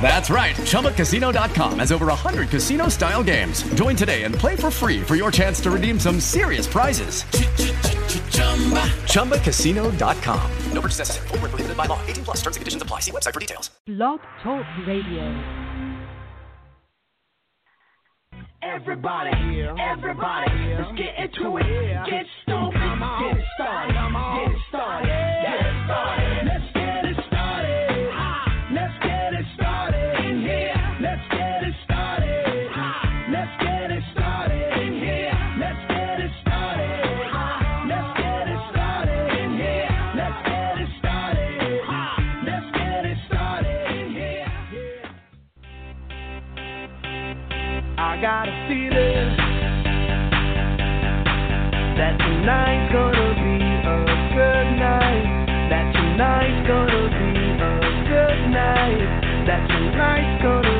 That's right. ChumbaCasino.com has over 100 casino style games. Join today and play for free for your chance to redeem some serious prizes. ChumbaCasino.com. No purchase necessary. Full prohibited by law. 18 plus terms and conditions apply. See website for details. Blog Talk Radio. Everybody, everybody, let's get into it. Get stupid, get it started, I got a feeling that tonight's gonna be a good night. That tonight's gonna be a good night. That tonight's gonna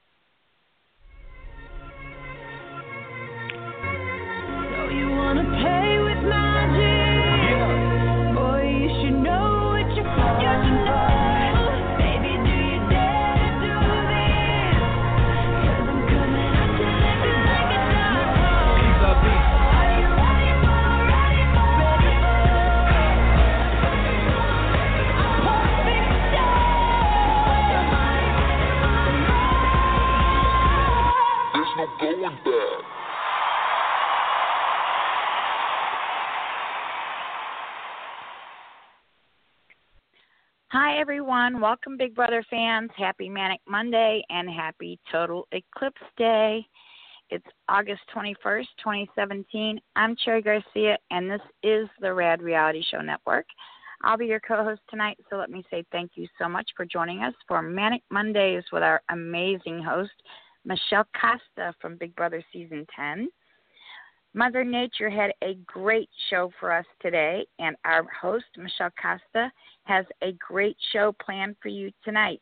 Everyone. Welcome, Big Brother fans. Happy Manic Monday and happy Total Eclipse Day. It's August 21st, 2017. I'm Cherry Garcia, and this is the Rad Reality Show Network. I'll be your co host tonight, so let me say thank you so much for joining us for Manic Mondays with our amazing host, Michelle Costa from Big Brother Season 10. Mother Nature had a great show for us today, and our host, Michelle Costa, has a great show planned for you tonight.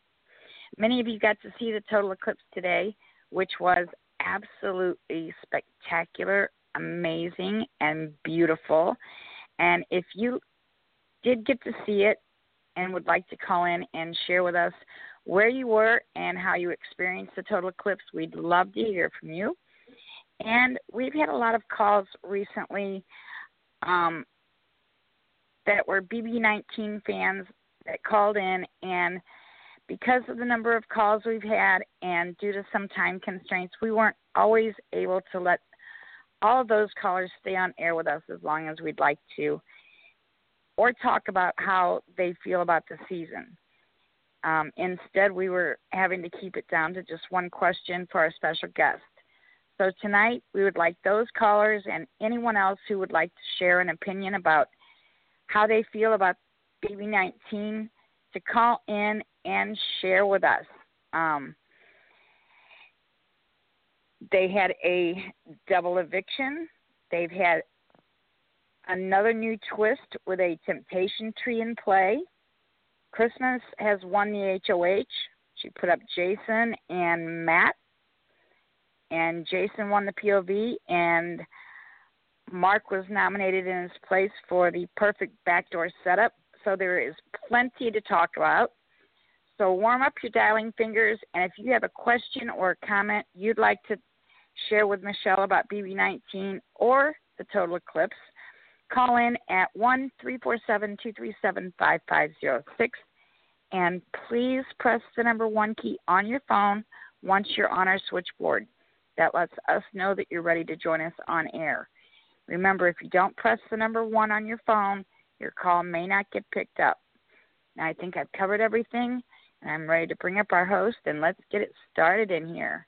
Many of you got to see the total eclipse today, which was absolutely spectacular, amazing, and beautiful. And if you did get to see it and would like to call in and share with us where you were and how you experienced the total eclipse, we'd love to hear from you. And we've had a lot of calls recently um, that were BB19 fans that called in, and because of the number of calls we've had and due to some time constraints, we weren't always able to let all of those callers stay on air with us as long as we'd like to, or talk about how they feel about the season. Um, instead, we were having to keep it down to just one question for our special guest. So tonight, we would like those callers and anyone else who would like to share an opinion about how they feel about BB19 to call in and share with us. Um, they had a double eviction. They've had another new twist with a temptation tree in play. Christmas has won the HOH. She put up Jason and Matt, and Jason won the POV, and Mark was nominated in his place for the perfect backdoor setup. So there is plenty to talk about. So warm up your dialing fingers, and if you have a question or a comment you'd like to share with Michelle about BB19 or the total eclipse, call in at one three four seven two three seven five five zero six, and please press the number one key on your phone once you're on our switchboard. That lets us know that you're ready to join us on air. Remember, if you don't press the number one on your phone, your call may not get picked up. Now, I think I've covered everything, and I'm ready to bring up our host, and let's get it started in here.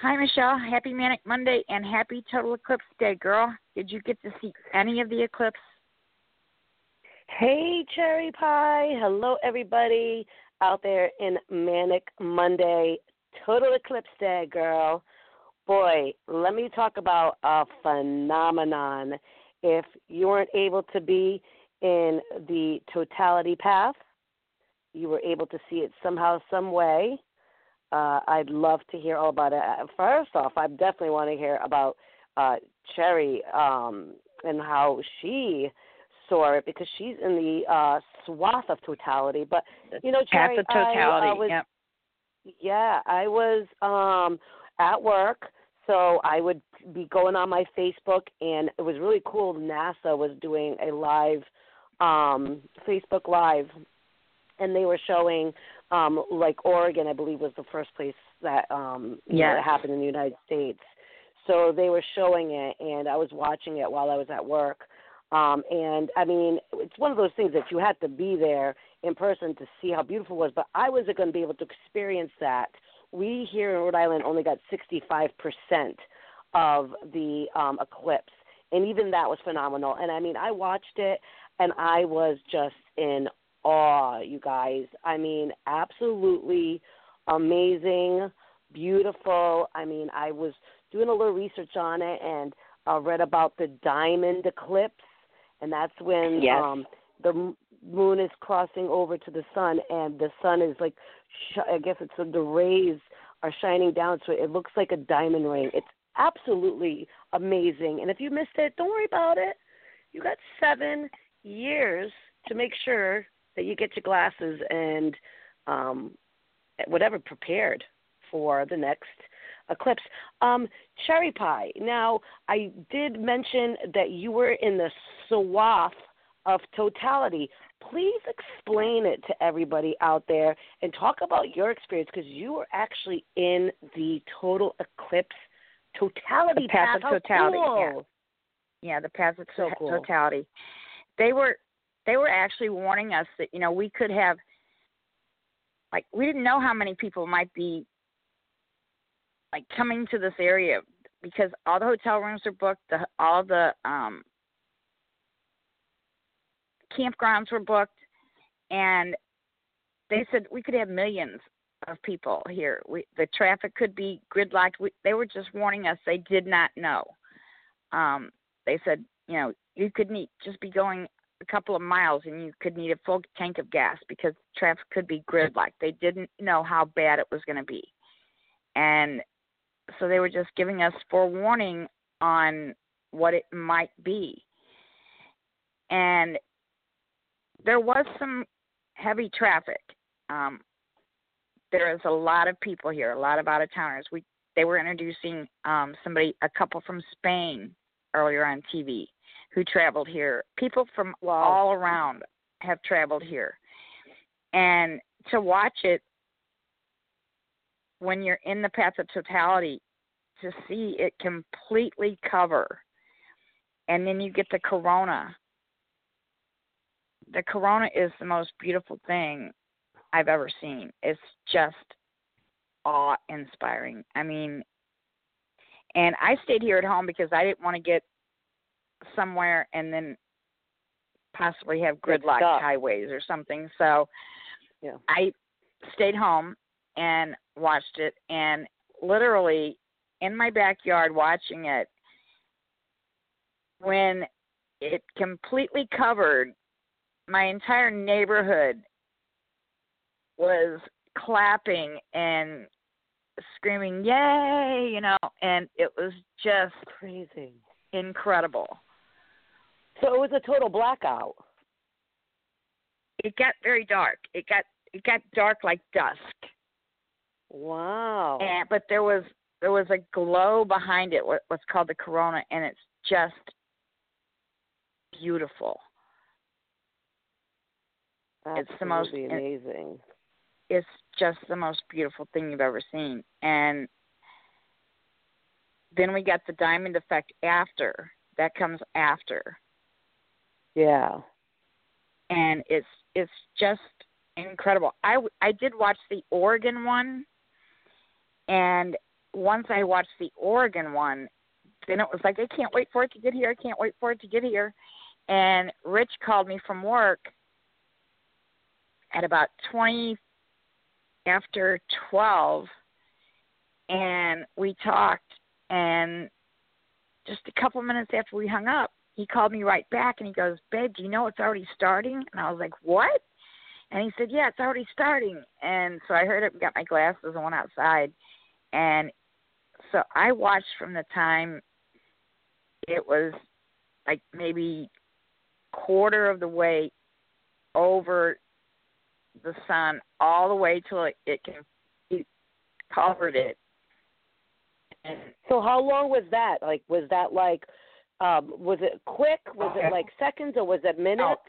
Hi, Michelle. Happy Manic Monday and happy Total Eclipse Day, girl. Did you get to see any of the eclipse? Hey, Cherry Pie. Hello, everybody out there in Manic Monday. Total Eclipse Day, girl. Boy, let me talk about a phenomenon. If you weren't able to be in the totality path, you were able to see it somehow, some way. Uh, I'd love to hear all about it. Uh, First off, I definitely want to hear about uh, Cherry um, and how she saw it because she's in the uh, swath of totality. But you know, Cherry, of I, uh, totality. was, yep. Yeah, I was um at work, so I would be going on my Facebook and it was really cool NASA was doing a live um Facebook live and they were showing um like Oregon I believe was the first place that um know, Yes. happened in the United States. So they were showing it and I was watching it while I was at work. Um and I mean it's one of those things that you had to be there in person to see how beautiful it was, but I wasn't going to be able to experience that. We here in Rhode Island only got 65% of the um, eclipse, and even that was phenomenal. And I mean, I watched it, and I was just in awe, you guys. I mean, absolutely amazing, beautiful. I mean, I was doing a little research on it and uh, read about the diamond eclipse, and that's when Yes. um, the moon is crossing over to the sun, and the sun is like, sh- I guess it's the rays are shining down, so it looks like a diamond ring. It's absolutely amazing. And if you missed it, don't worry about it. You got seven years to make sure that you get your glasses and um, whatever prepared for the next eclipse. Um, cherry pie. Now, I did mention that you were in the swath of totality. Please explain it to everybody out there and talk about your experience because you were actually in the total eclipse totality The path of totality, yeah. cool. Yeah, the path of So cool. totality. They were they were actually warning us that you know we could have like we didn't know how many people might be like coming to this area because all the hotel rooms are booked, the, all the um campgrounds were booked, and they said we could have millions of people here. We, the traffic could be gridlocked. We, they were just warning us. They did not know. Um, they said, you know, you could need just be going a couple of miles and you could need a full tank of gas because traffic could be gridlocked. They didn't know how bad it was going to be, and so they were just giving us forewarning on what it might be. And there was some heavy traffic. Um, there is a lot of people here, a lot of out of towners. We they were introducing um, somebody, a couple from Spain earlier on TV who traveled here. People from all around have traveled here, and to watch it when you're in the path of totality, to see it completely cover, and then you get the corona. The corona is the most beautiful thing I've ever seen. It's just awe inspiring. I mean, and I stayed here at home because I didn't want to get somewhere and then possibly have gridlocked highways or something. So Yeah. I stayed home and watched it and literally in my backyard watching it when it completely covered my entire neighborhood was clapping and screaming yay you know and it was just Crazy. incredible So it was a total blackout. it got very dark it got it got dark like dusk Wow. and but there was there was a glow behind it what, what's called the corona and it's just beautiful it's the most- amazing. it's just the most beautiful thing you've ever seen and then we got the diamond effect after that comes after Yeah. and it's it's just incredible. I I did watch the Oregon one, and once I watched the Oregon one, then it was like I can't wait for it to get here. I can't wait for it to get here. And Rich called me from work at about twenty after twelve, and we talked. And just a couple minutes after we hung up, he called me right back and he goes, Babe, do you know it's already starting? And I was like, What? And he said, Yeah, it's already starting. And so I heard it and got my glasses and went outside. And so I watched from the time it was like maybe quarter of the way over the sun all the way till it, it can it covered it. And So how long was that? Like, was that like, um, was it quick? Was it like seconds or was it minutes?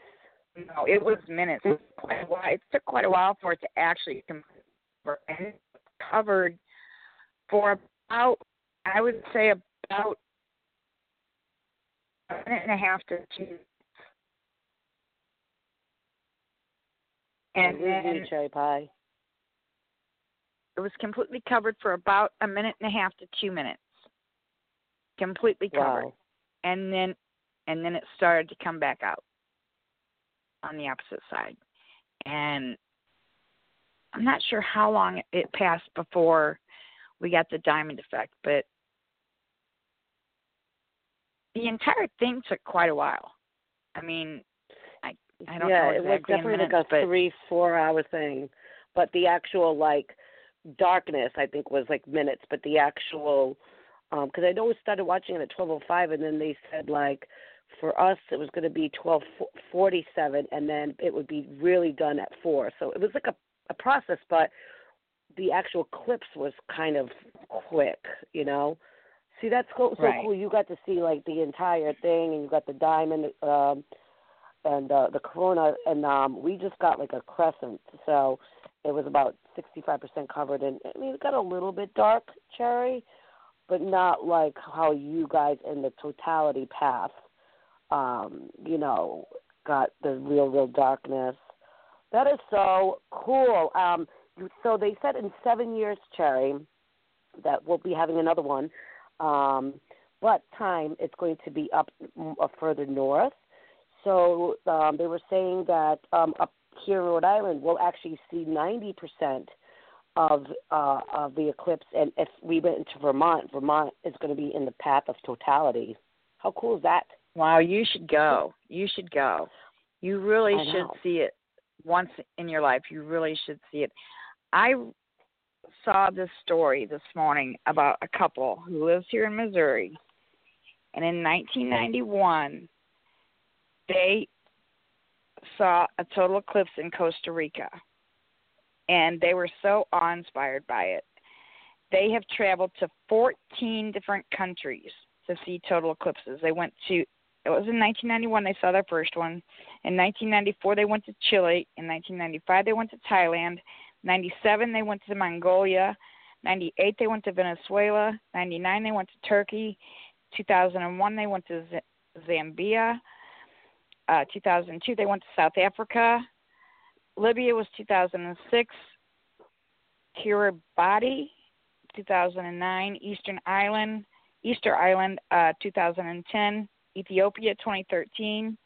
No, it was minutes. It, was quite a while. it took quite a while for it to actually cover, and it covered for about, I would say about a minute and a half to two. And then cherry pie? it was completely covered for about a minute and a half to two minutes. Completely covered. Wow. and then and then it started to come back out on the opposite side and i'm not sure how long it passed before we got the diamond effect but the entire thing took quite a while i mean i i don't yeah, know it was definitely minutes, like a three, four hour thing. But the actual like darkness, I think, was like minutes. But the actual, um, because I know we started watching it at twelve oh five, and then they said like for us it was going to be twelve forty seven, and then it would be really done at four. So it was like a a process, but the actual clips was kind of quick, you know. See, that's cool, so Right. cool. You got to see like the entire thing, and you got the diamond. um and uh, the corona, and um, we just got like a crescent, so it was about sixty-five percent covered. And I mean, it got a little bit dark, cherry, but not like how you guys in the totality path, um, you know, got the real, real darkness. That is so cool. Um, so they said in seven years, cherry, that we'll be having another one. Um, but time it's going to be up mm, uh, further north. So um, they were saying that um, up here in Rhode Island, we'll actually see 90% of uh, of the eclipse. And if we went into Vermont, Vermont is going to be in the path of totality. How cool is that? wow you should go you should go you really should see it once in your life you really should see it i saw this story this morning about a couple who lives here in Missouri, and in 1991, they saw a total eclipse in Costa Rica, and they were so awe-inspired by it. They have traveled to 14 different countries to see total eclipses. They went to it was in 1991 they saw their first one. In 1994 they went to Chile. In 1995 they went to Thailand. 97 they went to Mongolia. 98 they went to Venezuela. 99 they went to Turkey. 2001 they went to Z- Zambia. Uh, 2002 they went to South Africa. Libya was 2006. Kiribati, 2009. Eastern Island, Easter Island, uh, 2010. Ethiopia, 2013.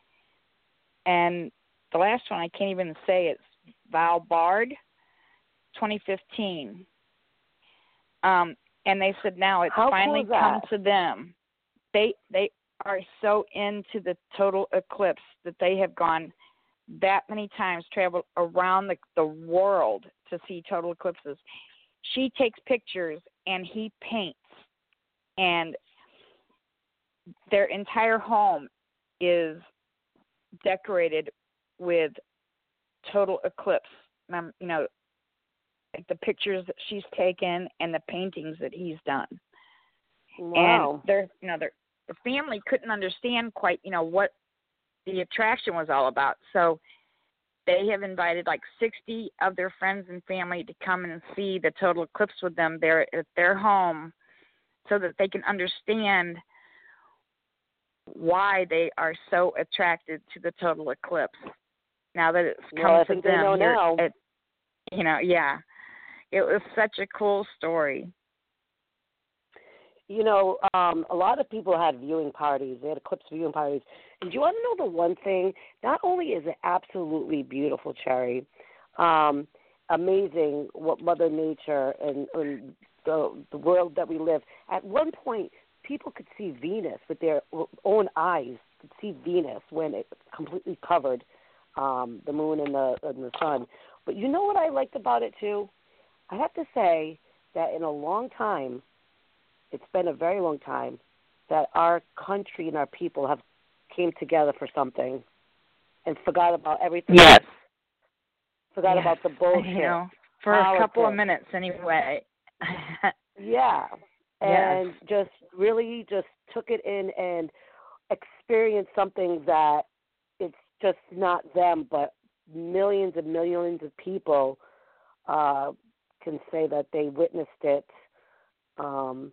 And the last one I can't even say it's Svalbard, 2015. Um, and they said now it's How finally that? come to them. They they are so into the total eclipse that they have gone that many times, traveled around the the world to see total eclipses. She takes pictures and he paints, and their entire home is decorated with total eclipse. You know, the pictures that she's taken and the paintings that he's done. Wow. And their, you know, their the family couldn't understand quite, you know, what the attraction was all about. So they have invited like 60 of their friends and family to come and see the total eclipse with them there at their home so that they can understand why they are so attracted to the total eclipse. Now that it's come Well, to them know here now. at- you know, yeah. It was such a cool story. you know, um, a lot of people had viewing parties. They had eclipse viewing parties. And do you want to know the one thing? Not only is it absolutely beautiful, Cherry, um, amazing what Mother Nature and, and the the world that we live. At one point, people could see Venus with their own eyes. Could see Venus when it completely covered um, the moon and the and the sun. But you know what I liked about it too? I have to say that in a long time it's been a very long time that our country and our people have came together for something and forgot about everything. Yes. Forgot Yes, about the bullshit. You know, for a couple of minutes anyway. Yeah. Yes. And just really just took it in and experienced something that it's just not them but millions and millions of people uh can say that they witnessed it. Um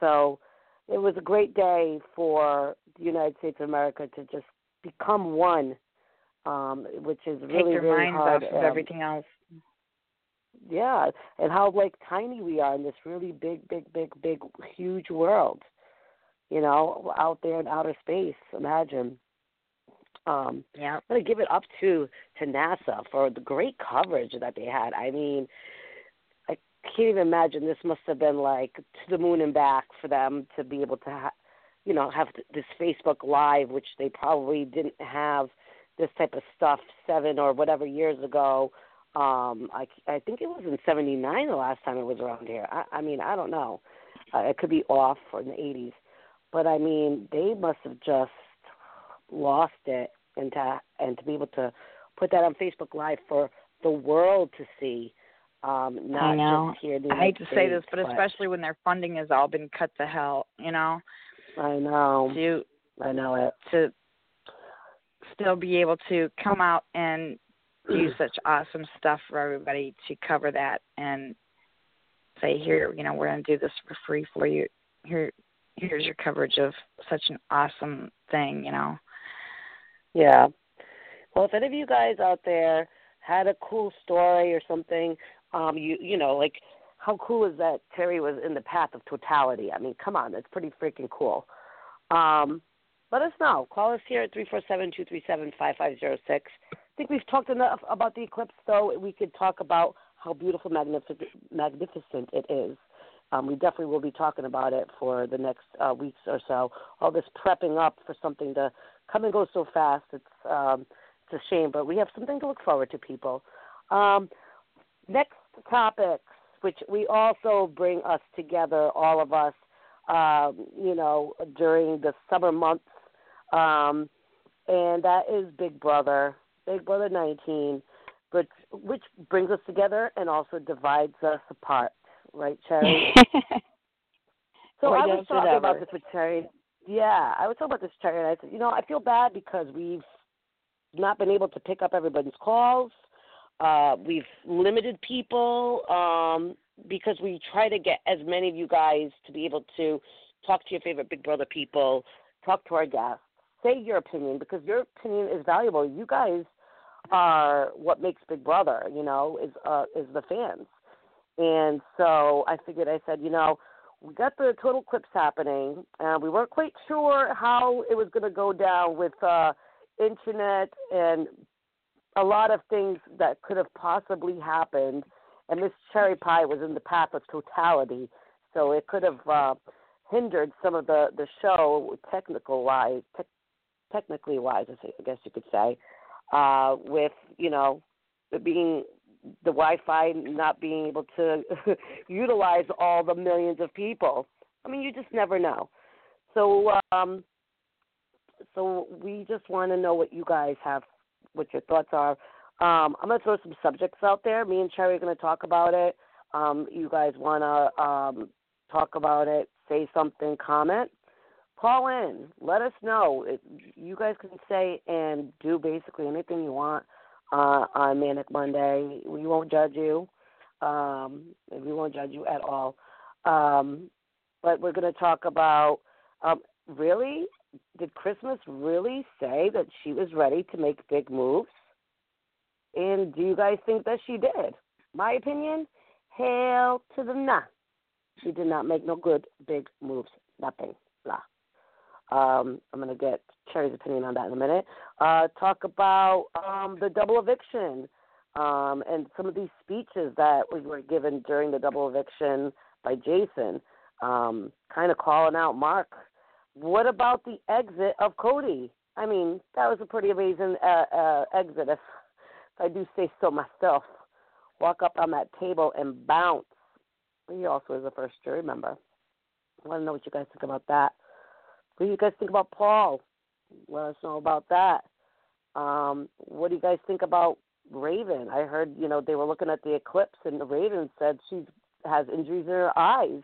so it was a great day for the United States of America to just become one, um, which is Take really, really minds hard. off of um, everything else. yeah, and how like tiny we are in this really big, big, big, big, huge world. You know, out there in outer space. Imagine. Um, Yeah. I'm gonna give it up to to NASA for the great coverage that they had. I mean, I can't even imagine this must have been like to the moon and back for them to be able to, ha- you know, have th- this Facebook Live, which they probably didn't have this type of stuff seven or whatever years ago. Um, I I think it was in '79 the last time it was around here. I, I mean, I don't know. Uh, it could be off or in the '80s, but I mean, they must have just lost it and to and to be able to put that on Facebook Live for the world to see, um, not I know. just here in the I hate to United say this, States, but especially when their funding has all been cut to hell, you know, I know, to I know it. to still be able to come out and do such awesome stuff for everybody to cover that and say here, you know, we're going to do this for free for you. Here here's your coverage of such an awesome thing, you know. Yeah. Well, if any of you guys out there had a cool story or something, um, you you know, like how cool is that Terry was in the path of totality? I mean, come on, that's pretty freaking cool. Um, let us know. Call us here at three four seven two three seven five five zero six. I think we've talked enough about the eclipse, though. We could talk about how beautiful, magnificent, magnificent it is. Um, we definitely will be talking about it for the next uh, weeks or so. All this prepping up for something to come and go so fast. It's um, it's a shame, but we have something to look forward to, people. Um, next topics. which we also bring us together, all of us, um, you know, during the summer months. Um, and that is Big Brother, Big Brother 19, but which brings us together and also divides us apart, right, Cherry? So I was talking about this with Cherry. Yeah, I was talking about this with Cherry, and I said, you know, I feel bad because we've not been able to pick up everybody's calls. Uh, we've limited people um, because we try to get as many of you guys to be able to talk to your favorite Big Brother people, talk to our guests, say your opinion because your opinion is valuable. You guys are what makes Big Brother. You know, is uh, is the fans. And so I figured, I said, you know, we got the total clips happening, and we weren't quite sure how it was going to go down with uh, internet and a lot of things that could have possibly happened. And Miss Cherry Pie was in the path of totality, so it could have uh, hindered some of the the show, technical wise, te- technically wise, I I guess you could say, uh, with you know it being the Wi-Fi not being able to utilize all the millions of people. I mean, you just never know. So, um, so we just want to know what you guys have, what your thoughts are. Um, I'm to throw some subjects out there. Me and Cherry are to talk about it. Um, you guys want to um, talk about it, say something, comment, call in. Let us know. It, you guys can say and do basically anything you want uh, on Manic Monday. We won't judge you. Um, we won't judge you at all. Um, but we're going to talk about um, really, did Christmas really say that she was ready to make big moves? And do you guys think that she did? My opinion, hell to the nah. She did not make no good big moves. Nothing. Blah. Um, I'm going to get Cherry's opinion on that in a minute. Uh, talk about um, the double eviction um, and some of these speeches that we were given during the double eviction by Jason, um, kind of calling out Mark. What about the exit of Cody? I mean, that was a pretty amazing uh, uh, exit, if, if I do say so myself. Walk up on that table and bounce. He also is a first jury member. I want to know what you guys think about that. What do you guys think about Paul? Let us know about that. Um, what do you guys think about Raven? I heard, you know, they were looking at the eclipse and the Raven said she has injuries in her eyes,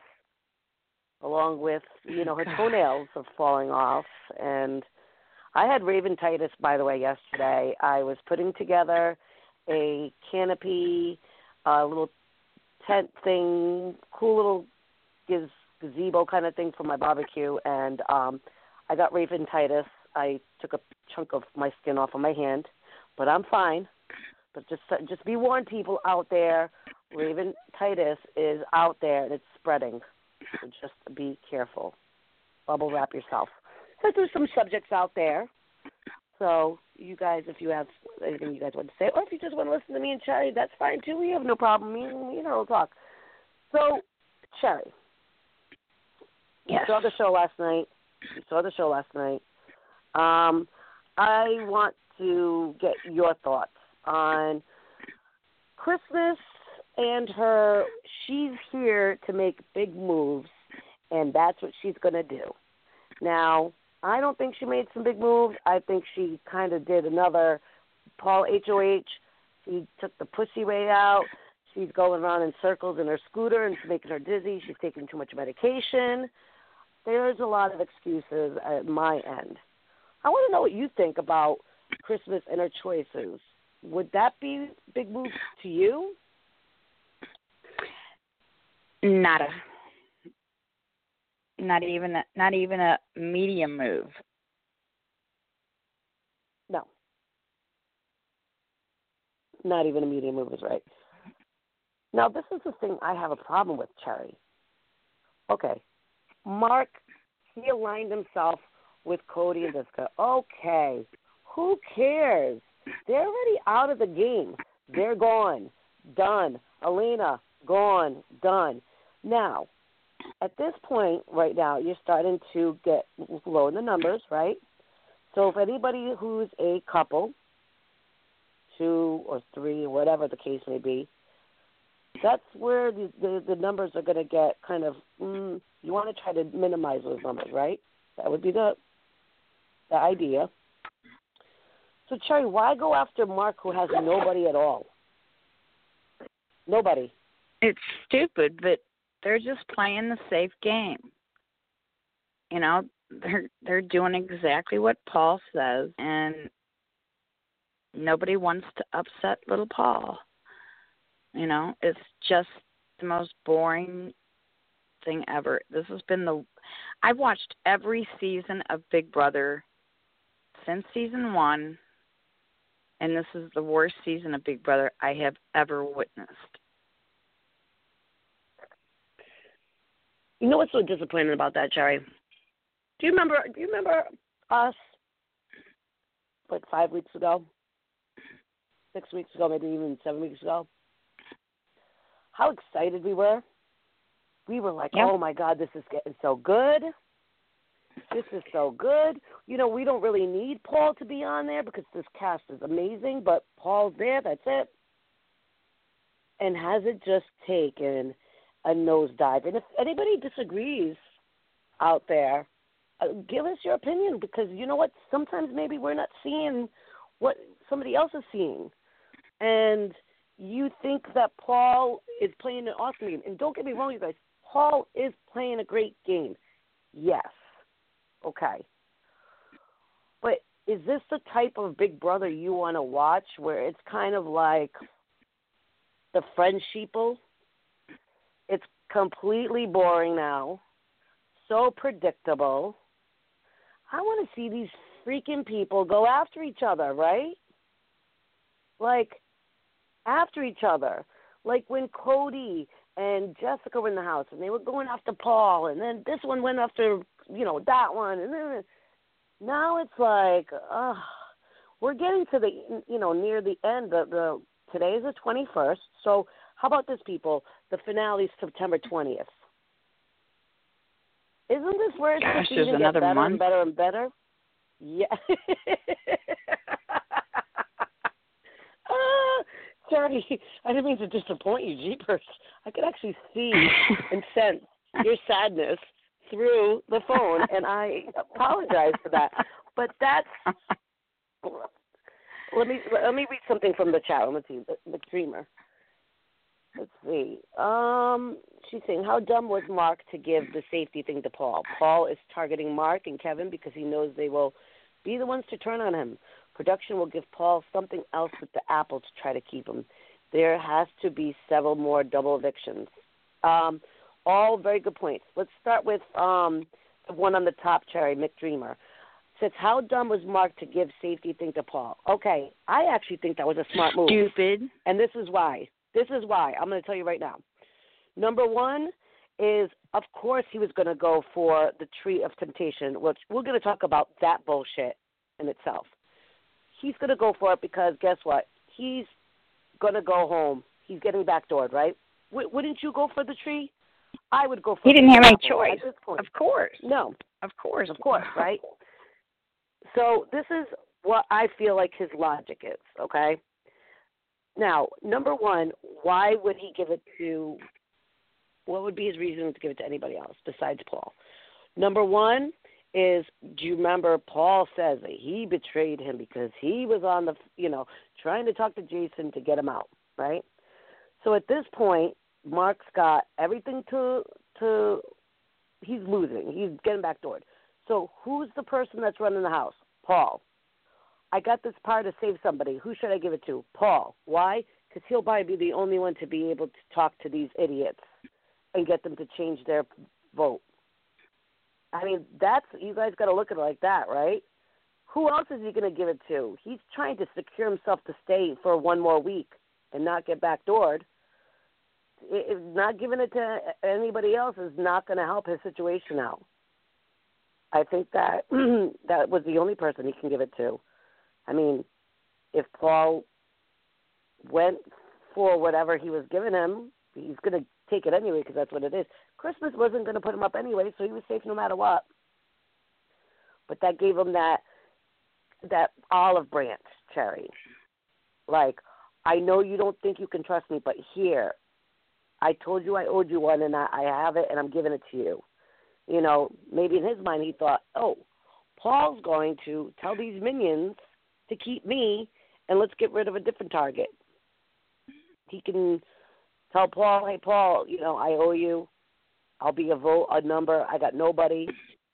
along with, you know, her toenails are falling off. And I had Raven Titus by the way, yesterday. I was putting together a canopy, a little tent thing, cool little giz- gazebo kind of thing for my barbecue, and um, I got Raventitis. I took a chunk of my skin off of my hand, but I'm fine. But just just be warned, people out there, Raven Titus is out there and it's spreading. So just be careful. Bubble wrap yourself. There's some subjects out there. So you guys, if you have anything you guys want to say, or if you just want to listen to me and Cherry, that's fine too. We have no problem. Me, and her will talk. So, Cherry, Yes. you saw the show last night. You saw the show last night. Um, I want to get your thoughts on Christmas and her. She's here to make big moves, and that's what she's going to do. Now, I don't think she made some big moves. I think she kind of did another Paul HOH. She took the pussy way out. She's going around in circles in her scooter and it's making her dizzy. She's taking too much medication. There's a lot of excuses at my end. I want to know what you think about Christmas and her choices. Would that be big move to you? Nada. Not even a, not even a medium move. No. Not even a medium move is right. Now, this is the thing I have a problem with, Cherry. Okay. Mark, he aligned himself with Cody and Jessica. Okay. Who cares? They're already out of the game. They're gone. Done. Elena, gone. Done. Now, at this point right now, you're starting to get low in the numbers, right? So if anybody who's a couple, two or three, whatever the case may be, That's where the the, the numbers are going to get kind of. Mm, you want to try to minimize those numbers, right? That would be the the idea. So Cherry, why go after Mark who has nobody at all? Nobody. It's stupid, but they're just playing the safe game. You know, they're they're doing exactly what Paul says and nobody wants to upset little Paul. You know, it's just the most boring thing ever. This has been the I've watched every season of Big Brother since season 1 and this is the worst season of Big Brother I have ever witnessed. You know what's so disappointing about that, Cherry? Do you remember? Do you remember us like five weeks ago, six weeks ago, maybe even seven weeks ago? How excited we were! We were like, Yep. "Oh my God, this is getting so good! This is so good!" You know, we don't really need Paul to be on there because this cast is amazing, but Paul's there. That's it. And has it just taken a nosedive? And if anybody disagrees out there, uh, give us your opinion because you know what? Sometimes maybe we're not seeing what somebody else is seeing, and you think that Paul is playing an awesome game. And don't get me wrong, you guys. Paul is playing a great game. Yes. Okay. But is this the type of Big Brother you want to watch where it's kind of like the French sheeple? It's completely boring now. So predictable. I want to see these freaking people go after each other, right? Like after each other. Like when Cody and Jessica were in the house and they were going after Paul and then this one went after, you know, that one and then now it's like, uh we're getting to the you know, near the end of the today is the 21st. So how about this people? The finale is September 20th. Isn't this where it's Gosh, there's another better month. and better and better? Yeah. Ah, Sorry, I didn't mean to disappoint you, Jeepers. I could actually see and sense your sadness through the phone, and I apologize for that. But that's let me let me read something from the chat. Let's see, the, the dreamer. Let's see. Um, she's saying, "How dumb was Mark to give the safety thing to Paul? Paul is targeting Mark and Kevin because he knows they will be the ones to turn on him. Production will give Paul something else with the apple to try to keep him. There has to be several more double evictions. Um, all very good points. Let's start with um, the one on the top, Cherry McDreamer. Says, how dumb was Mark to give safety thing to Paul? Okay, I actually think that was a smart move. Stupid. And this is why. This is why. I'm going to tell you right now. Number one is, of course, he was going to go for the tree of temptation, which we're going to talk about that bullshit in itself. He's going to go for it because guess what? He's going to go home. He's getting backdoored, right? W- wouldn't you go for the tree? I would go for He didn't have any choice. At this point. Of course. No, Of course. of course, right? So this is what I feel like his logic is, okay? Now, number one, why would he give it to what would be his reason to give it to anybody else besides Paul? Number one is do you remember Paul says that he betrayed him because he was on the you know, trying to talk to Jason to get him out, right? So at this point, Mark's got everything to to he's losing. He's getting backdoored. So who's the person that's running the house? Paul. I got this power to save somebody. Who should I give it to? Paul. Why? Because he'll probably be the only one to be able to talk to these idiots and get them to change their vote. I mean, that's you guys got to look at it like that, right? Who else is he going to give it to? He's trying to secure himself to stay for one more week and not get backdoored. I- I- Not giving it to anybody else is not going to help his situation out. I think that that was the only person he can give it to. I mean, if Paul went for whatever he was giving him, he's going to take it anyway because that's what it is. Christmas wasn't going to put him up anyway, so he was safe no matter what. But that gave him that that olive branch cherry. Like, I know you don't think you can trust me, but here, I told you I owed you one, and I, I have it, and I'm giving it to you. You know, maybe in his mind he thought, oh, Paul's going to tell these minions to keep me, and let's get rid of a different target. He can tell Paul, hey Paul, you know I owe you. I'll be a vote, a number. I got nobody.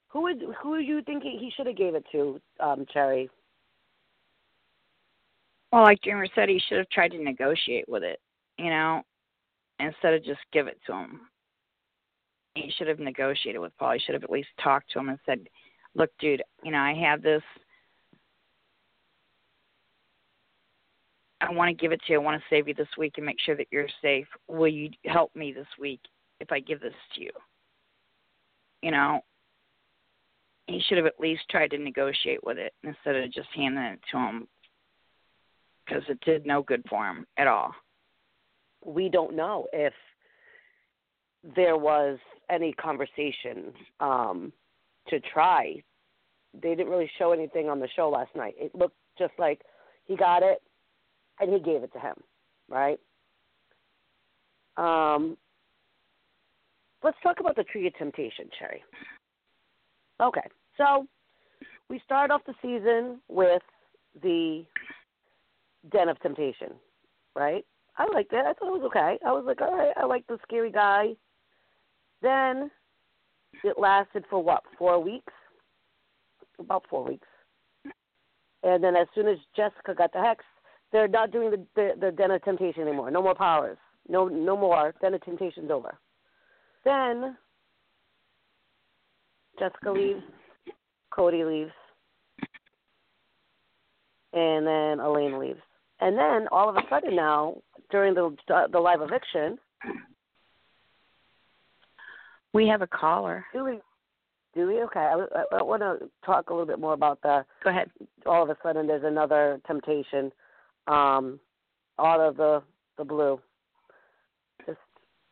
Who would who do you think he should have gave it to, um, Cherry? Well, like Dreamer said, he should have tried to negotiate with it, you know, instead of just give it to him. He should have negotiated with Paul. He should have at least talked to him and said, "Look, dude, you know, I have this. I want to give it to you. I want to save you this week and make sure that you're safe. Will you help me this week if I give this to you?" You know, he should have at least tried to negotiate with it instead of just handing it to him because it did no good for him at all. We don't know if there was any conversation um, to try. They didn't really show anything on the show last night. It looked just like he got it and he gave it to him, right? Um, let's talk about the Tree of Temptation, Cherry. Okay, so we start off the season with the Den of Temptation, right? I liked it. I thought it was okay. I was like, all right, I like the scary guy. Then it lasted for what, four weeks? About four weeks. And then as soon as Jessica got the hex, they're not doing the the, the Den of Temptation anymore. No more powers. No no more. Den of Temptation's over. Then Jessica leaves, Cody leaves, and then Elena leaves. And then all of a sudden now, during the the live eviction, We have a caller. do we? Do we? Okay, I, I, I want to talk a little bit more about the. Go ahead. All of a sudden, there's another temptation, um, out of the the blue. Just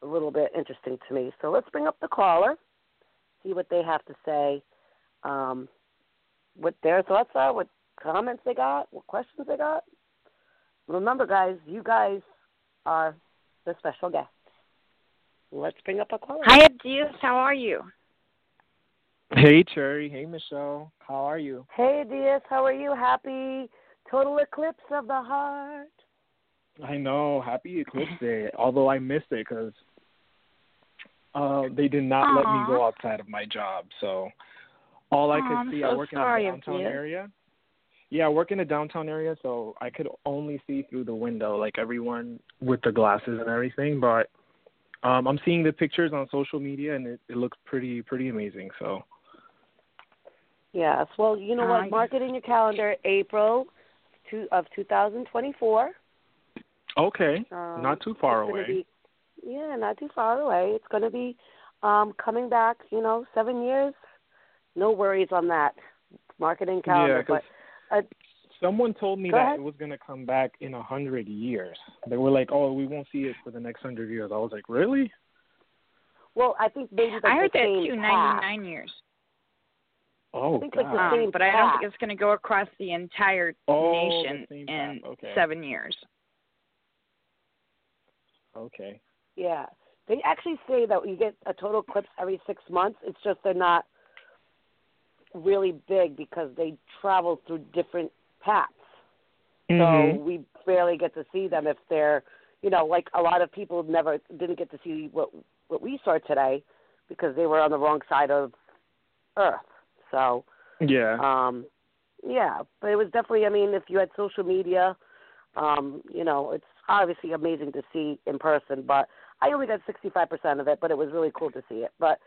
a little bit interesting to me. So let's bring up the caller, see what they have to say, um, what their thoughts are, what comments they got, what questions they got. Remember, guys, you guys are the special guests. Let's bring up a caller. Hi, Adias. How are you? Hey Cherry, hey Michelle, how are you? Hey, Diaz, how are you? Happy total eclipse of the heart. I know, happy Eclipse Day. Although I missed it because uh, they did not let me go outside of my job. So all I could I'm see, so I work sorry, in the downtown Abdias. area. Yeah, I work in the downtown area, so I could only see through the window, like everyone with the glasses and everything. But um, I'm seeing the pictures on social media, and it, it looks pretty, pretty amazing. So Yes. Well, you know what? Mark it in your calendar. April two, of 2024. okay, Um, not too far away. Be, yeah, not too far away. It's going to be um, coming back. You know, seven years. No worries on that. Mark it in calendar. Yeah, 'cause Someone told me Go that ahead. it was going to come back in a hundred years. They were like, "Oh, we won't see it for the next hundred years." I was like, "Really?" well, I think maybe like I heard the that too. Ninety nine years. Oh think, God! the Um, same but I don't think it's going to go across the entire Oh, nation same in. Okay. seven years. Okay. Yeah. They actually say that you get a total eclipse every six months. It's just they're not really big because they travel through different paths. So Mhm. we barely get to see them if they're, you know, like a lot of people never didn't get to see what what we saw today because they were on the wrong side of Earth. So, yeah. um, yeah, but it was definitely. I mean, if you had social media, um, you know, it's obviously amazing to see in person. But I only got sixty-five percent of it, but it was really cool to see it. But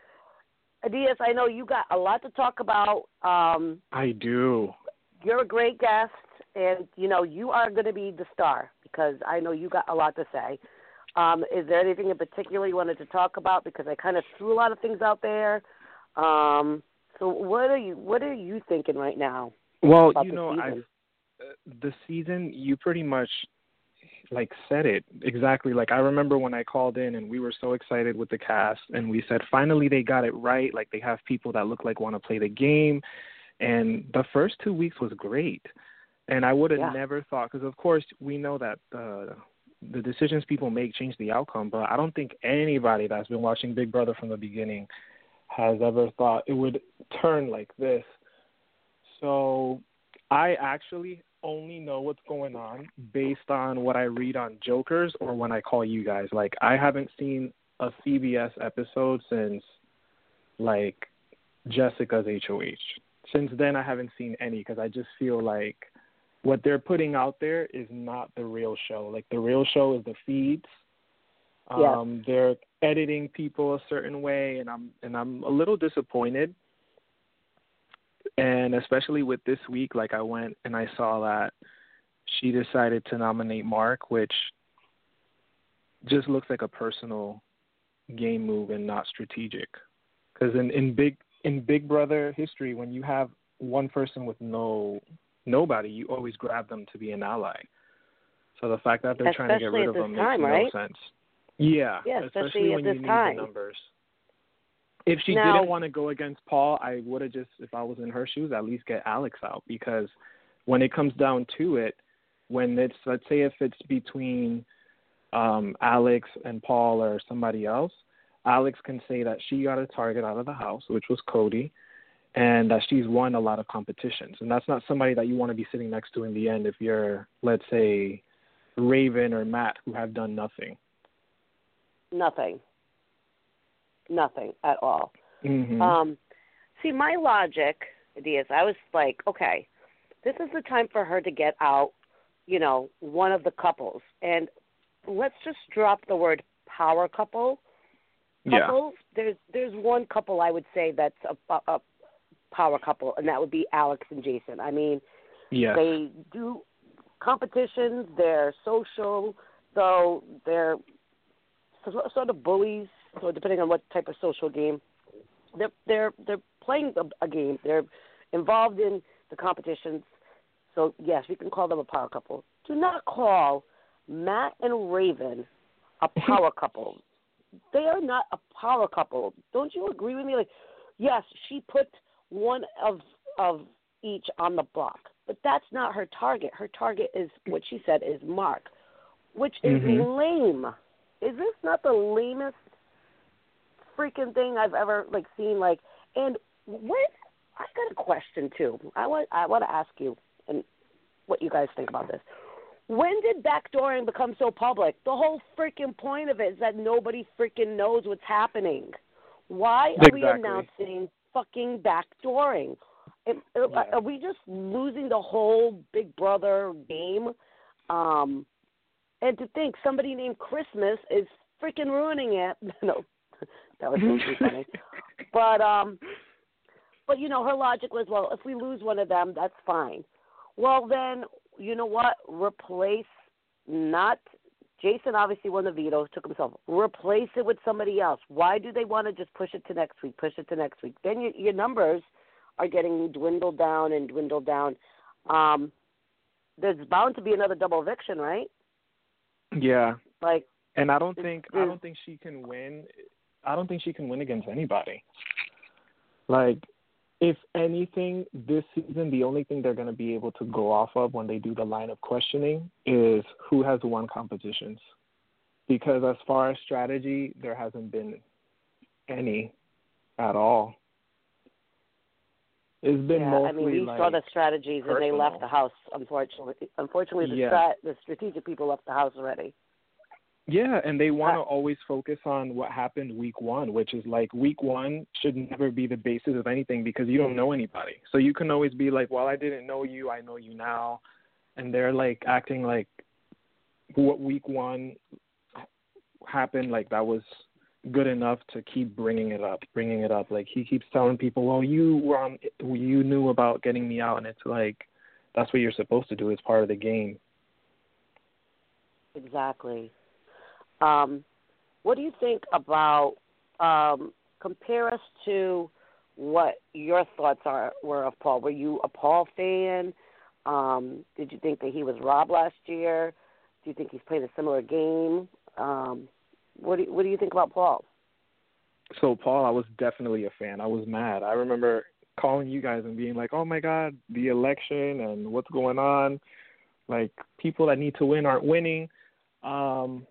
Adias, I know you got a lot to talk about. Um, I do. you're a great guest, and you know you are going to be the star because I know you got a lot to say. Um, is there anything in particular you wanted to talk about? Because I kind of threw a lot of things out there. Um, so what are you what are you thinking right now? Well, you know, I season? the season you pretty much like said it exactly like i remember when i called in and we were so excited with the cast and we said finally they got it right like they have people that look like want to play the game and the first two weeks was great and i would have Yeah. never thought because of course we know that uh the decisions people make change the outcome, but I don't think anybody that's been watching Big Brother from the beginning has ever thought it would turn like this. So I actually only know what's going on based on what I read on Jokers or when I call you guys. Like I haven't seen a CBS episode since like Jessica's HOH. Since then I haven't seen any because I just feel like what they're putting out there is not the real show. Like the real show is the feeds. Um they're editing people a certain way and I'm and I'm a little disappointed. And especially with this week, like I went and I saw that she decided to nominate Mark, which just looks like a personal game move and not strategic. Because in in big in Big Brother history, when you have one person with no nobody, you always grab them to be an ally. So the fact that they're trying to get rid of them time, makes right? no sense. Yeah, Yeah, especially at when this you need time. the numbers. If she Now- didn't want to go against Paul, I would have just, if I was in her shoes, at least get Alex out because when it comes down to it, when it's let's say if it's between um Alex and Paul or somebody else, Alex can say that she got a target out of the house, which was Cody, and that she's won a lot of competitions. And that's not somebody that you want to be sitting next to in the end if you're let's say Raven or Matt who have done nothing. Nothing. Nothing at all. Mm-hmm. Um, see, my logic is I was like, okay, this is the time for her to get out, you know, one of the couples. And let's just drop the word power couple. yeah. There's there's one couple I would say that's a, a, power couple, and that would be Alex and Jason. I mean, Yes. they do competitions. They're social, though they're so- sort of bullies. So depending on what type of social game, they're they're they're playing a, a game. They're involved in the competitions. So yes, we can call them a power couple. Do not call Matt and Raven a power couple. They are not a power couple. Don't you agree with me? Like, yes, she put one of of each on the block, but that's not her target. Her target is what she said is Mark, which is Mhm. lame. Is this not the lamest freaking thing I've ever like seen? Like, and what? I got a question too. I want I want to ask you and what you guys think about this. When did backdooring become so public? The whole freaking point of it is that nobody freaking knows what's happening. Why are we announcing fucking backdooring? Yeah. are we just losing the whole Big Brother game? Um, and to think somebody named Christmas is freaking ruining it. no, that was really funny. But um, but you know, her logic was, well, if we lose one of them, that's fine. Well, then you know what? Replace not Jason. Obviously, won the veto, took himself. Replace it with somebody else. Why do they want to just push it to next week? Push it to next week. Then your your numbers are getting dwindled down and dwindled down. Um, there's bound to be another double eviction, right? Yeah. Like, And I don't think I don't think she can win. I don't think she can win against anybody. Like, if anything, this season the only thing they're going to be able to go off of when they do the line of questioning is who has won competitions. Because as far as strategy, there hasn't been any at all. It's been yeah, mostly I mean, we like saw the strategies and they left the house. Unfortunately, unfortunately, the Yeah. strat, the strategic people left the house already. Yeah, and they want to Uh, always focus on what happened week one, which is like week one should never be the basis of anything because you don't know anybody. So you can always be like, well, I didn't know you, I know you now. And they're like acting like what week one happened, like that was good enough to keep bringing it up, bringing it up. Like he keeps telling people, well, you were on, you knew about getting me out. And it's like, that's what you're supposed to do. It's part of the game. Exactly. Um, what do you think about um, compare us to what your thoughts are were of Paul? Were you a Paul fan? Um, did you think that he was robbed last year? Do you think he's played a similar game? Um, what do what do you think about Paul? so Paul, I was definitely a fan. I was mad. I remember calling you guys and being like, "Oh my God, the election and what's going on? Like people that need to win aren't winning." Um,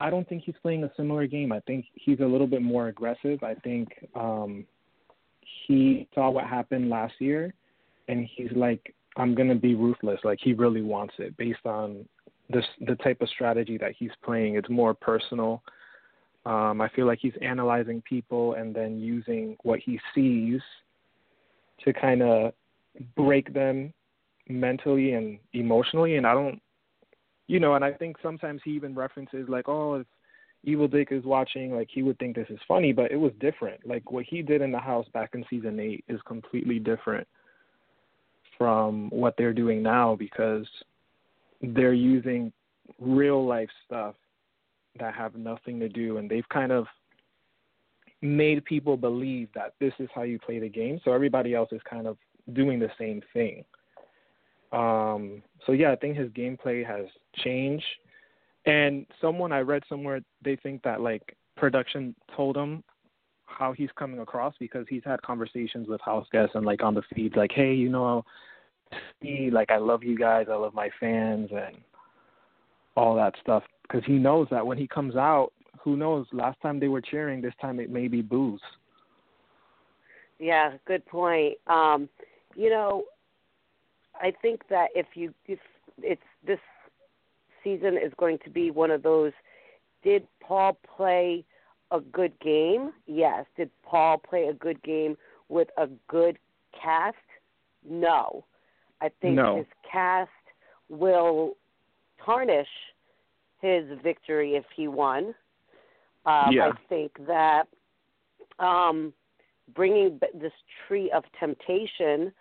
I don't think he's playing a similar game. I think he's a little bit more aggressive. I think um, he saw what happened last year, and he's like, I'm gonna be ruthless. Like he really wants it based on this the type of strategy that he's playing. It's more personal. Um, I feel like he's analyzing people and then using what he sees to kind of break them mentally and emotionally. And I don't, you know, and I think sometimes he even references like, oh, if Evil Dick is watching, like he would think this is funny, but it was different. Like what he did in the house back in season eight is completely different from what they're doing now because they're using real life stuff that have nothing to do and they've kind of made people believe that this is how you play the game so everybody else is kind of doing the same thing um so yeah i think his gameplay has changed. And someone i read somewhere they think that like production told him how he's coming across because he's had conversations with house guests and like on the feeds like hey you know me like i love you guys. I love my fans and all that stuff. Because he knows that when he comes out who knows? Last time they were cheering this time it may be booze. Yeah, good point. Um, you know, I think that if you if it's this season is going to be one of those did Paul play a good game? Yes. Did Paul play a good game with a good cast? No. I think No. his cast will tarnish his victory if he won. Um, Yeah. I think that um, bringing this tree of temptation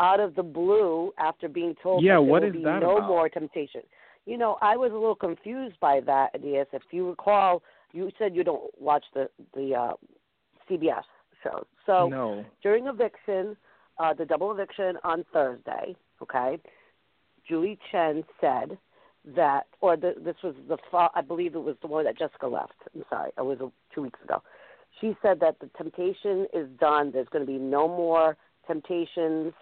out of the blue after being told Yeah, that there what will is be no about? more temptation. You know, I was a little confused by that, Adias. If you recall, you said you don't watch the the uh, CBS shows. So no during eviction, uh, the double eviction on Thursday, okay, Julie Chen said that, or the, this was the, I believe it was the one that Jessica left. I'm sorry, it was two weeks ago. She said that the temptation is done. There's going to be no more temptations.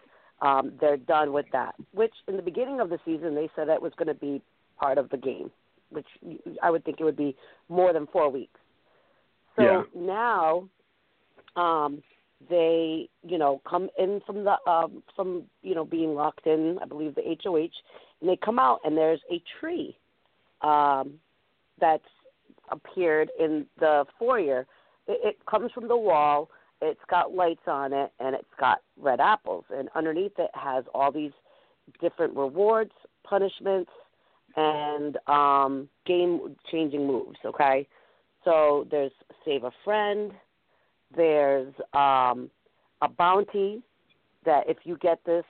Um, they're done with that. Which in the beginning of the season they said that was going to be part of the game, which I would think it would be more than four weeks. So Yeah. now um, they, you know, come in from the um, from you know being locked in. I believe the HOH, and they come out and there's a tree um, that's appeared in the foyer. It, it comes from the wall. It's got lights on it, and it's got red apples. And underneath it has all these different rewards, punishments, and um, game-changing moves. Okay, so there's save a friend. There's um, a bounty that if you get this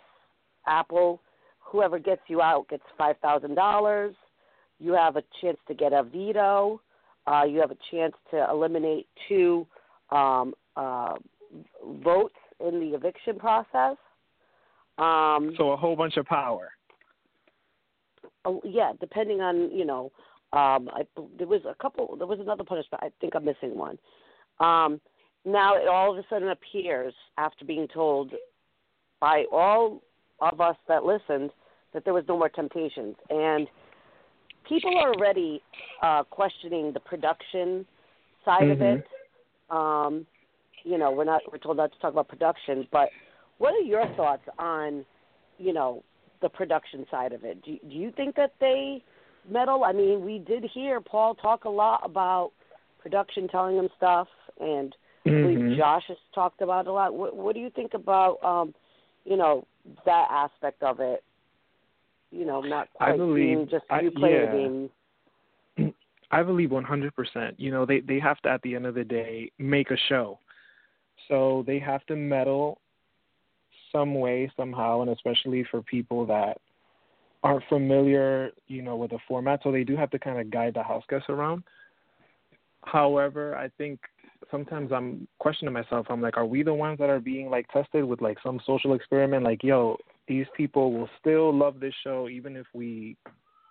apple, whoever gets you out gets five thousand dollars. You have a chance to get a veto. Uh, you have a chance to eliminate two um, uh, votes in the eviction process. Um, so a whole bunch of power Oh, yeah, depending on you know, um, I there was a couple. There was another punishment. I think I'm missing one. Um, now it all of a sudden appears after being told by all of us that listened that there was no more temptations, and people are already uh, questioning the production side of Mhm. it. Um, you know, we're not we're told not to talk about production, but what are your thoughts on, you know, the production side of it? Do do you think that they meddle? I mean, we did hear Paul talk a lot about production telling him stuff, and I believe Mhm. Josh has talked about it a lot. What, what do you think about, um, you know, that aspect of it? You know, not I quite being believe- just I- you play yeah. the game. I believe 100%. You know, they they have to at the end of the day make a show. So they have to meddle some way somehow and especially for people that aren't familiar, you know, with the format, so they do have to kind of guide the house guests around. However, I think sometimes I'm questioning myself. I'm like, are we the ones that are being like tested with like some social experiment? Like, yo, these people will still love this show even if we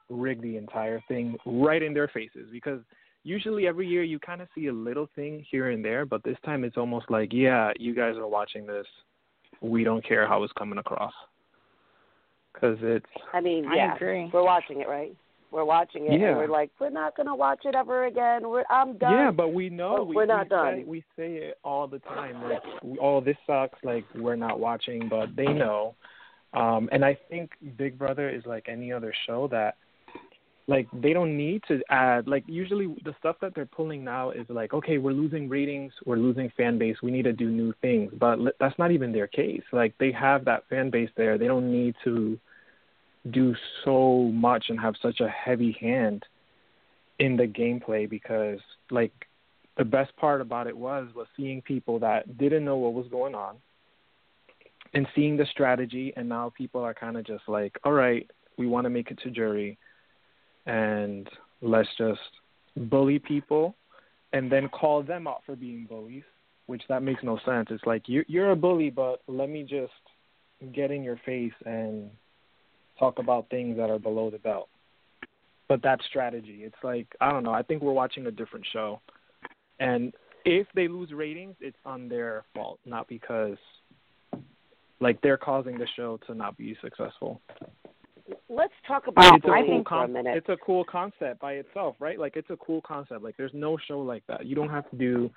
rig the entire thing right in their faces because usually every year you kind of see a little thing here and there, but this time it's almost like, yeah, you guys are watching this. We don't care how it's coming across. Because it's, I mean, I yeah, agree. we're watching it, right? We're watching it, Yeah. and we're like, we're not gonna watch it ever again. We're I'm done. Yeah, but we know But we, we're not we done. Say, we say it all the time. Like, we, oh, this sucks. Like, we're not watching, but they know. Um, and I think Big Brother is like any other show that, like, they don't need to add. Like, usually the stuff that they're pulling now is like, okay, we're losing ratings, we're losing fan base, we need to do new things. But that's not even their case. Like, they have that fan base there. They don't need to do so much and have such a heavy hand in the gameplay because like the best part about it was was seeing people that didn't know what was going on and seeing the strategy and now people are kind of just like all right we want to make it to jury and let's just bully people and then call them out for being bullies which that makes no sense it's like you you're a bully but let me just get in your face and talk about things that are below the belt but that strategy. It's like I don't know. I think we're watching a different show, and if they lose ratings, it's on their fault, not because like they're causing the show to not be successful. Let's talk about it's a ratings cool for a minute. It's a cool concept by itself, right? Like it's a cool concept. Like there's no show like that. You don't have to do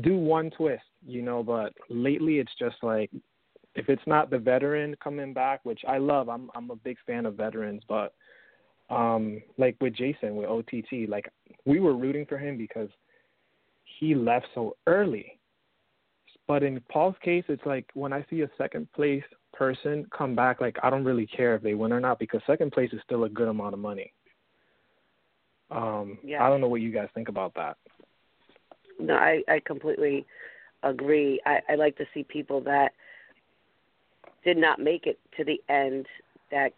do one twist, you know. But lately, it's just like if it's not the veteran coming back, which I love. I'm I'm a big fan of veterans, but um like with Jason with OTT, like we were rooting for him because he left so early. But in Paul's case, it's like when I see a second place person come back, like I don't really care if they win or not because second place is still a good amount of money. Um, Yeah. I don't know what you guys think about that. No, I, I completely agree. I, I like to see people that did not make it to the end that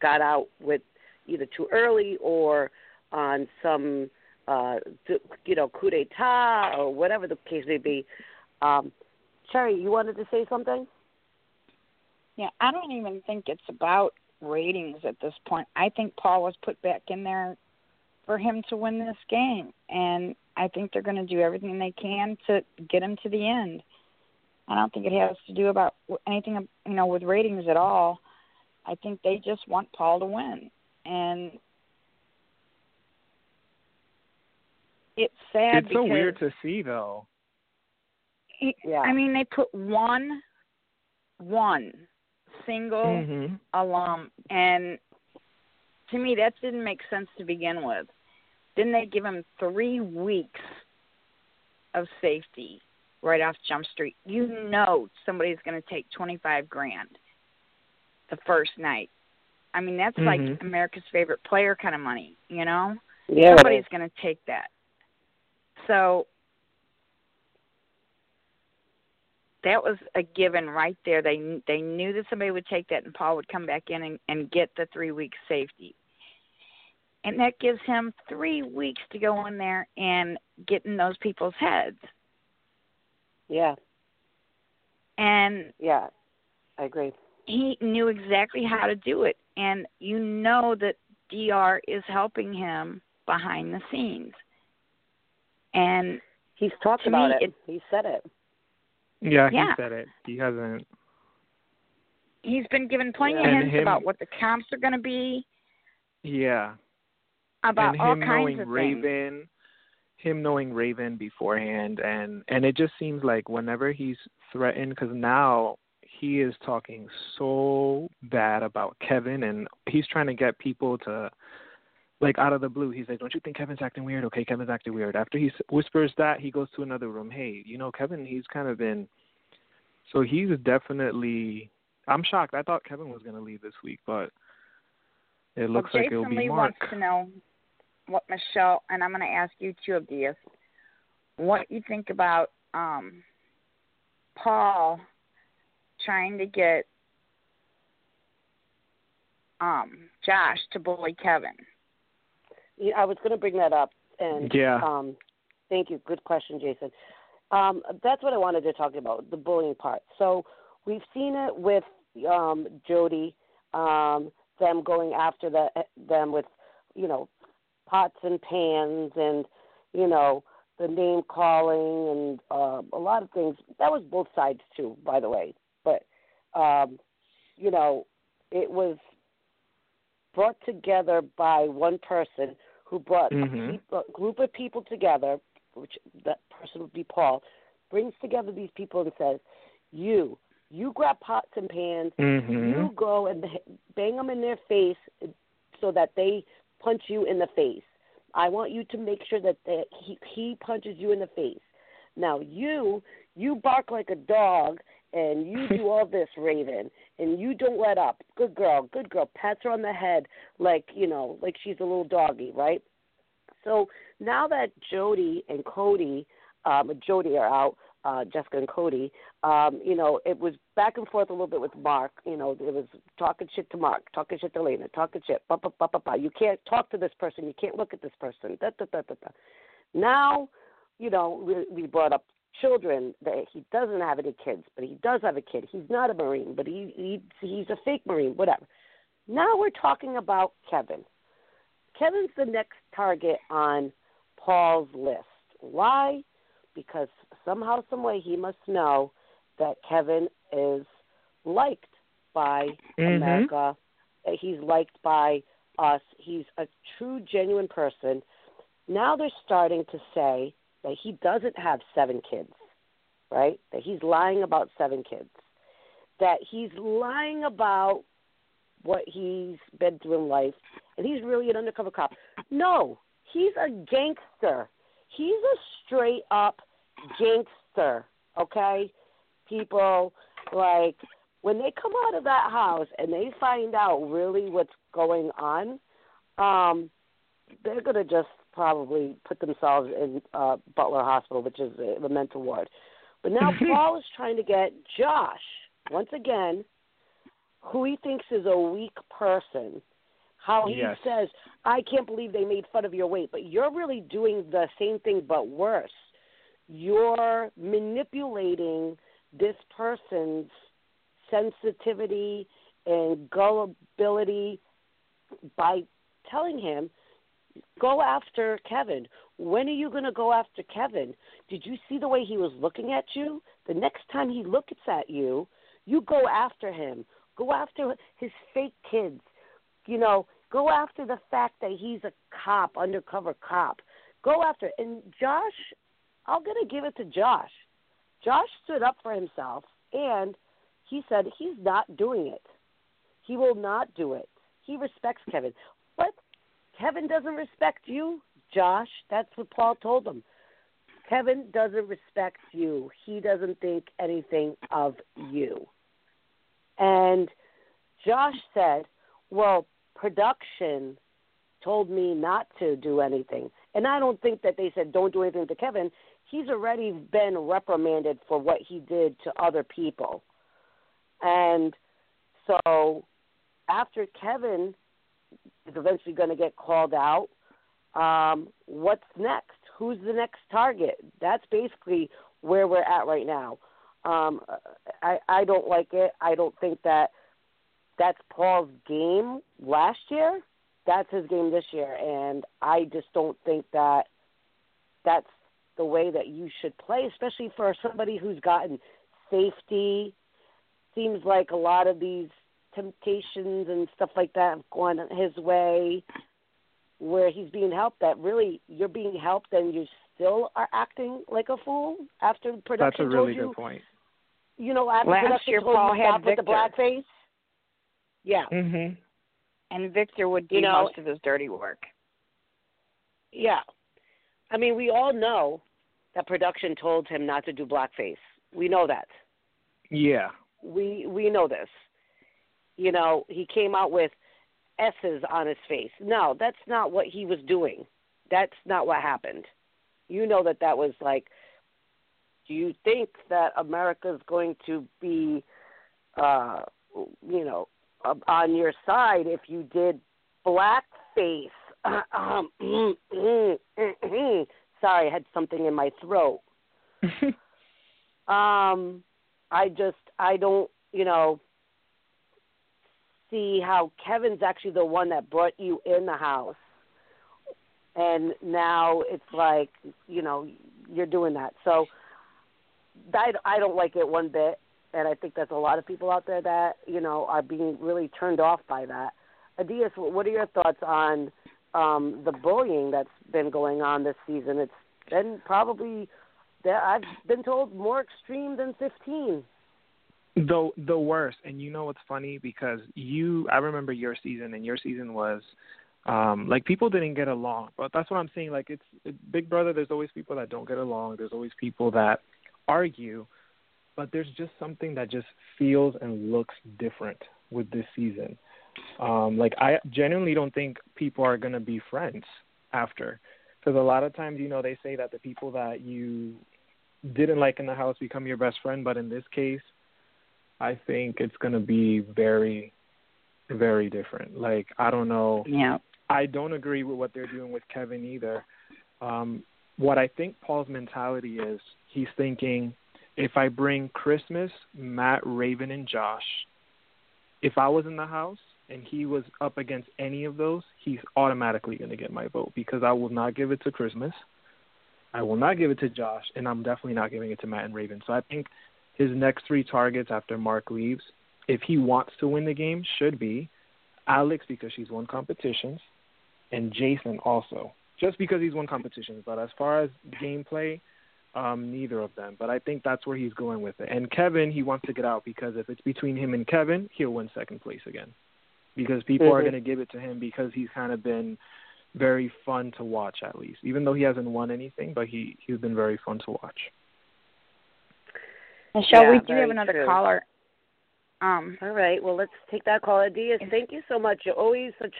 got out with either too early or on some uh you know coup d'état or whatever the case may be. Um Cherry, you wanted to say something? Yeah, I don't even think it's about ratings at this point. I think Paul was put back in there for him to win this game, and I think they're going to do everything they can to get him to the end. I don't think it has to do about anything, you know, with ratings at all. I think they just want Paul to win, and it's sad it's so because weird to see though. Yeah. I mean, they put one, one single Mhm. alum, and to me, that didn't make sense to begin with. Then they give him three weeks of safety right off Jump Street. You know somebody's going to take twenty five grand the first night. I mean, that's like Mhm. America's favorite player kind of money, you know? Yeah. somebody's going to take that. So that was a given right there. They they knew that somebody would take that, and Paul would come back in and, and get the three weeks safety, and that gives him three weeks to go in there and get in those people's heads. Yeah. And Yeah. I agree. he knew exactly how to do it, and you know that Dr. is helping him behind the scenes, and He's talked about me, it. it- He said it. Yeah, he Yeah. said it. He hasn't. he's been given plenty of hints him- about what the comps are going to be, Yeah, about and all him kinds knowing of things. Raven, him knowing Raven beforehand, and and it just seems like whenever he's threatened, because now he is talking so bad about Kevin, and he's trying to get people to. Like out of the blue, he's like, "Don't you think Kevin's acting weird?" Okay, Kevin's acting weird. After he whispers that, he goes to another room. Hey, you know, Kevin, he's kind of been. So he's definitely. I'm shocked. I thought Kevin was going to leave this week, but it looks well, like it'll be Lee Mark. wants to know what Michelle, and I'm going to ask you two of these, what you think about um, Paul trying to get um, Josh to bully Kevin. Yeah, I was going to bring that up, and Yeah. um, thank you. Good question, Jason. Um, that's what I wanted to talk about the bullying part. So we've seen it with um, Jody, um, them going after the, them with, you know, pots and pans, and you know the name calling and uh, a lot of things. That was both sides too, by the way. But um, you know, it was brought together by one person who brought Mhm. a, group of people together, which that person would be Paul, brings together these people and says, "You, you grab pots and pans, Mhm. you go and bang them in their face so that they punch you in the face. I want you to make sure that they, he he punches you in the face. Now you you bark like a dog and you do all this, Raven, and you don't let up. Good girl, good girl. Pats her on the head like you know, like she's a little doggy, right? So now that Jody and Cody, um, Jody are out, uh, Jessica and Cody, um, you know, it was back and forth a little bit with Mark. You know, it was talking shit to Mark, talking shit to Lena, talking shit. Ba, ba, ba, ba, ba. You can't talk to this person. You can't look at this person. Da, da, da, da, da. Now, you know, we, we brought up children that he doesn't have any kids, but he does have a kid. He's not a Marine, but he, he he's a fake Marine, whatever. Now we're talking about Kevin. Kevin's the next target on Paul's list. Why? Because somehow, some way, he must know that Kevin is liked by Mhm. America. That he's liked by us. He's a true, genuine person. Now they're starting to say that he doesn't have seven kids, right? That he's lying about seven kids. That he's lying about what he's been through in life, and he's really an undercover cop. No, he's a gangster. He's a straight up gangster, okay? People, like, when they come out of that house and they find out really what's going on, um, they're going to just probably put themselves in uh, Butler Hospital, which is the, mental ward. But now Paul is trying to get Josh, once again, who he thinks is a weak person, how he Yes. says, I can't believe they made fun of your weight, but you're really doing the same thing but worse. You're manipulating this person's sensitivity and gullibility by telling him, go after Kevin. When are you going to go after Kevin? Did you see the way he was looking at you? The next time he looks at you, you go after him. Go after his fake kids. You know, go after the fact that he's a cop, undercover cop. Go after it. and Josh, I'm going to give it to Josh. Josh stood up for himself and he said he's not doing it. He will not do it. He respects Kevin. But Kevin doesn't respect you, Josh. That's what Paul told him. Kevin doesn't respect you. He doesn't think anything of you. And Josh said, Well, production told me not to do anything. And I don't think that they said don't do anything to Kevin. He's already been reprimanded for what he did to other people. And so after Kevin is eventually going to get called out, um, what's next? Who's the next target? That's basically where we're at right now. Um, I I don't like it. I don't think that that's Paul's game last year. That's his game this year, and I just don't think that that's the way that you should play, especially for somebody who's gotten safety. Seems like a lot of these temptations and stuff like that have gone his way, where he's being helped. That really you're being helped, and you still are acting like a fool after production That's a really told you good point. you know, after Last production year, told Paul you had stop with the blackface. Yeah, Mhm. And Victor would do You know- most of his dirty work. yeah. I mean, we all know that production told him not to do blackface. We know that. Yeah. We we know this. You know, he came out with S's on his face. No, that's not what he was doing. That's not what happened. You know that that was like. Do you think that America's going to be, uh, you know, on your side if you did blackface? Um, sorry, I had something in my throat. Um, I just I don't you know see how Kevin's actually the one that brought you in the house, and now it's like you know you're doing that. So I I don't like it one bit, and I think there's a lot of people out there that you know are being really turned off by that. Adias, what are your thoughts on um, the bullying that's been going on this season? It's been probably, I've been told, more extreme than 15. The the worst. And you know what's funny? Because you i remember your season and your season was um like people didn't get along. But that's what i'm saying. Like it's it, big brother there's always people that don't get along. There's always people that argue. But there's just something that just feels and looks different with this season. Um like i genuinely don't think people are going to be friends after. Because a lot of times you know they say that the people that you didn't like in the house become your best friend. But in this case I think it's going to be very, very different. Like, I don't know. Yeah. I don't agree with what they're doing with Kevin either. Um, what I think Paul's mentality is, he's thinking, if I bring Christmas, Matt, Raven, and Josh, if I was in the house and he was up against any of those, he's automatically going to get my vote because I will not give it to Christmas. I will not give it to Josh, and I'm definitely not giving it to Matt and Raven. So I think his next three targets after Mark leaves, if he wants to win the game, should be Alex because she's won competitions, and Jason also, just because he's won competitions. But as far as gameplay, um, neither of them. But I think that's where he's going with it. And Kevin, he wants to get out because if it's between him and Kevin, he'll win second place again. Because people are Mhm. going to give it to him because he's kind of been very fun to watch at least. Even though he hasn't won anything, but he he's been very fun to watch. Michelle, Yeah, we do have another true. caller. Um, All right. Well, let's take that call. Adia, thank you so much. You're always such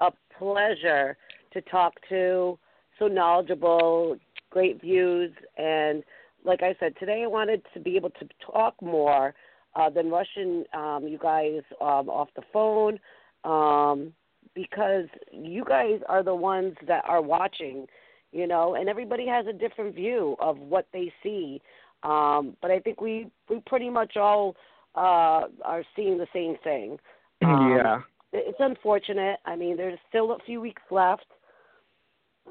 a pleasure to talk to, so knowledgeable, great views. And like I said, today I wanted to be able to talk more uh, than Russian um, you guys um, off the phone um, because you guys are the ones that are watching, you know, and everybody has a different view of what they see. Um, but I think we, we pretty much all uh, are seeing the same thing. Um, yeah. It's unfortunate. I mean, there's still a few weeks left.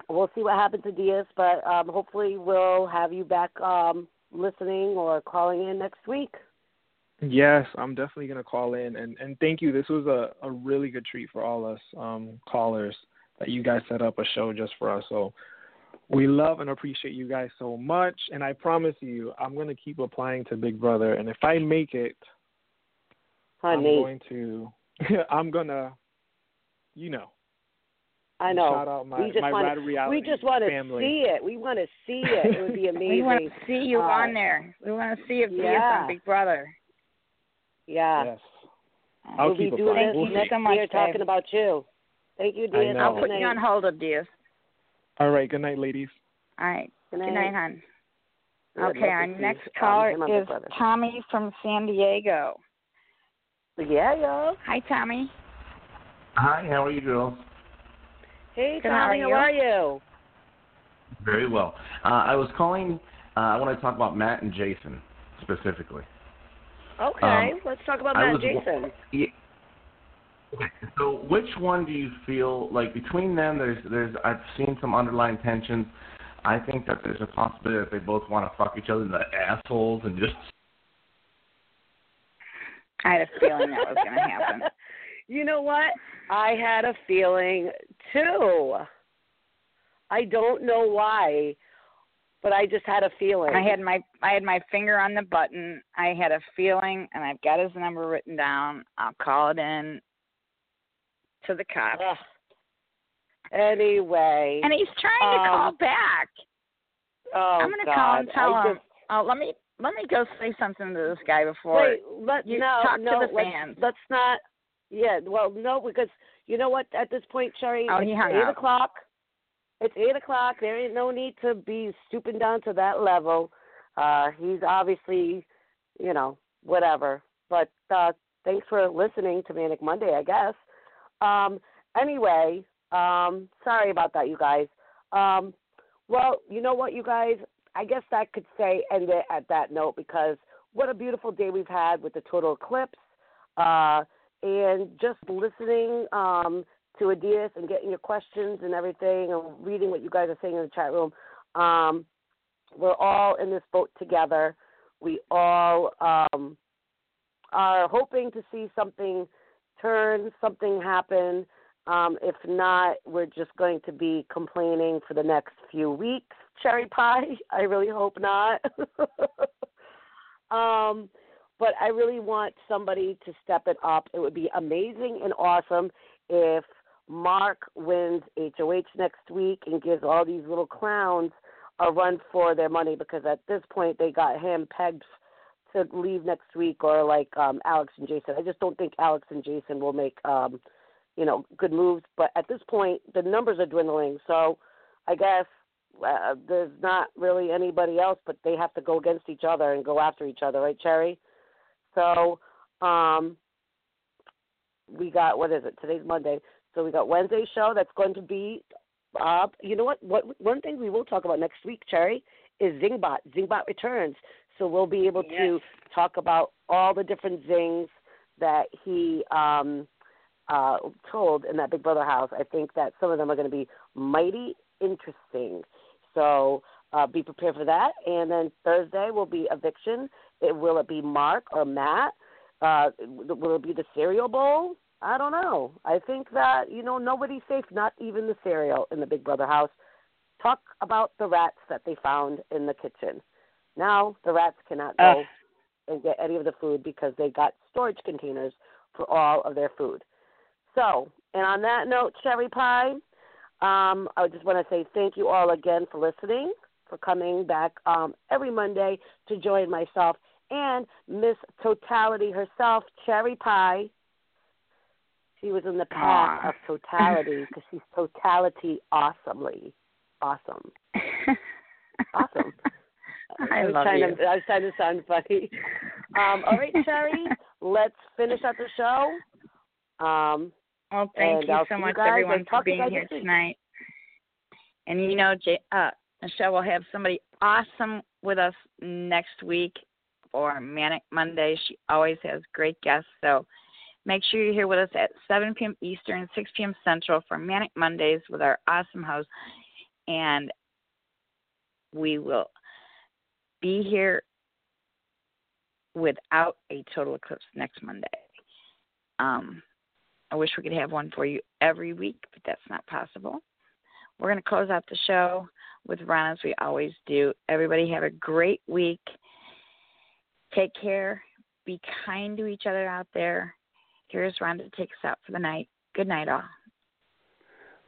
We'll see what happens to Diaz, but um, hopefully we'll have you back um, listening or calling in next week. Yes, I'm definitely gonna call in and and thank you. This was a a really good treat for all us um callers that you guys set up a show just for us. So we love and appreciate you guys so much. And I promise you, I'm gonna keep applying to Big Brother. And if I make it, I'm Honey, going to I'm gonna, you know, I know. shout out my we just my want rad we just want to see it. We want to see it. It would be amazing. we want to see you Uh, on there. We want to see if Diaz yeah. on Big Brother. Yeah. Yes. I'll we'll keep be doing applying. this We'll you see. next so much, year talking babe. about you. Thank you, Diaz. know. I'll put you on hold of Diaz. All right, good night, ladies. All right. Good Good night, hon. Good. Okay, our next um, caller him on Big is Brother. Tommy from San Diego. Yeah, yo. Hi, Tommy. Hi, how are you girls? Hey, Good, how Tommy, are how are you? Very well. Uh, I was calling. Uh, I want to talk about Matt and Jason specifically. Okay, Um, let's talk about I Matt was- Jason. Yeah. Okay, So, which one do you feel like between them? There's, there's. I've seen some underlying tensions. I think that there's a possibility that they both want to fuck each other in the assholes and just. I had a feeling that was going to happen. You know what? I had a feeling too. I don't know why, but I just had a feeling. I had my I had my finger on the button. I had a feeling, and I've got his number written down. I'll call it in to the cops. Ugh. Anyway. And he's trying to Um, call back. oh, I'm gonna God. call and tell I him. Just, Oh, let me let me go say something to this guy before. wait, let, you no, talk to no, the let's, fans. let's not. Yeah, well, no, because you know what? At this point, Sherry, Oh, it's eight up. o'clock. It's eight o'clock. There ain't no need to be stooping down to that level. Uh, he's obviously, you know, whatever. But uh, thanks for listening to Manic Monday, I guess. Um, anyway, um, sorry about that, you guys. Um, well, you know what, you guys? I guess that could say end it at that note because what a beautiful day we've had with the total eclipse. Uh, and just listening um, to Adias and getting your questions and everything and reading what you guys are saying in the chat room. Um, we're all in this boat together. We all um, are hoping to see something turn, something happen. Um, if not, we're just going to be complaining for the next few weeks. Cherry pie. I really hope not. um, but I really want somebody to step it up. It would be amazing and awesome if Mark wins HOH next week and gives all these little clowns a run for their money because at this point they got him pegged to leave next week or like um Alex and Jason. I just don't think Alex and Jason will make um you know good moves, but at this point the numbers are dwindling. So I guess uh, there's not really anybody else, but they have to go against each other and go after each other, right, Cherry? So um we got what is it? Today's Monday. So we got Wednesday show that's going to be uh you know what what one thing we will talk about next week, Cherry, is Zingbot. Zingbot returns. So we'll be able to talk about all the different zings that he um uh told in that Big Brother house. I think that some of them are going to be mighty interesting. So uh, be prepared for that. And then Thursday will be eviction. It, will it be Mark or Matt? Uh, will it be the cereal bowl? I don't know. I think that you know nobody's safe, not even the cereal in the Big Brother house. Talk about the rats that they found in the kitchen. Now the rats cannot go Ugh. and get any of the food because they got storage containers for all of their food. So, and on that note, Cherry Pie, um, I just want to say thank you all again for listening, for coming back um, every Monday to join myself and Miss Totality herself, Cherry Pie. She was in the path Aw. of totality because she's totality awesomely. Awesome. Awesome. I was love trying you. To, I was trying to sound funny. Um, all right, Cherry, let's finish up the show. Um, Well, thank you I'll so you much, everyone, for talk to you being here tonight. And you know, J- uh, Michelle will have somebody awesome with us next week for Manic Monday. She always has great guests, so make sure you're here with us at 7 p.m. Eastern, 6 p.m. Central for Manic Mondays with our awesome host. And we will be here without a total eclipse next Monday. Um, I wish we could have one for you every week, but that's not possible. We're going to close out the show with Ron as we always do. Everybody have a great week. Take care. Be kind to each other out there. Here's Ron to take us out for the night. Good night, all.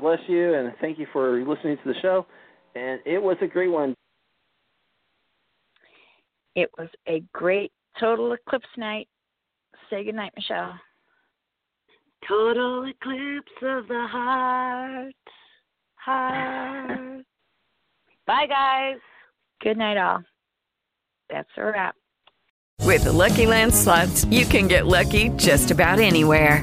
God bless you, and thank you for listening to the show. And it was a great one. It was a great total eclipse night. Say good night, Michelle. Total eclipse of the heart. Heart. Bye, guys. Good night, all. That's a wrap. With the Lucky Land slots, you can get lucky just about anywhere.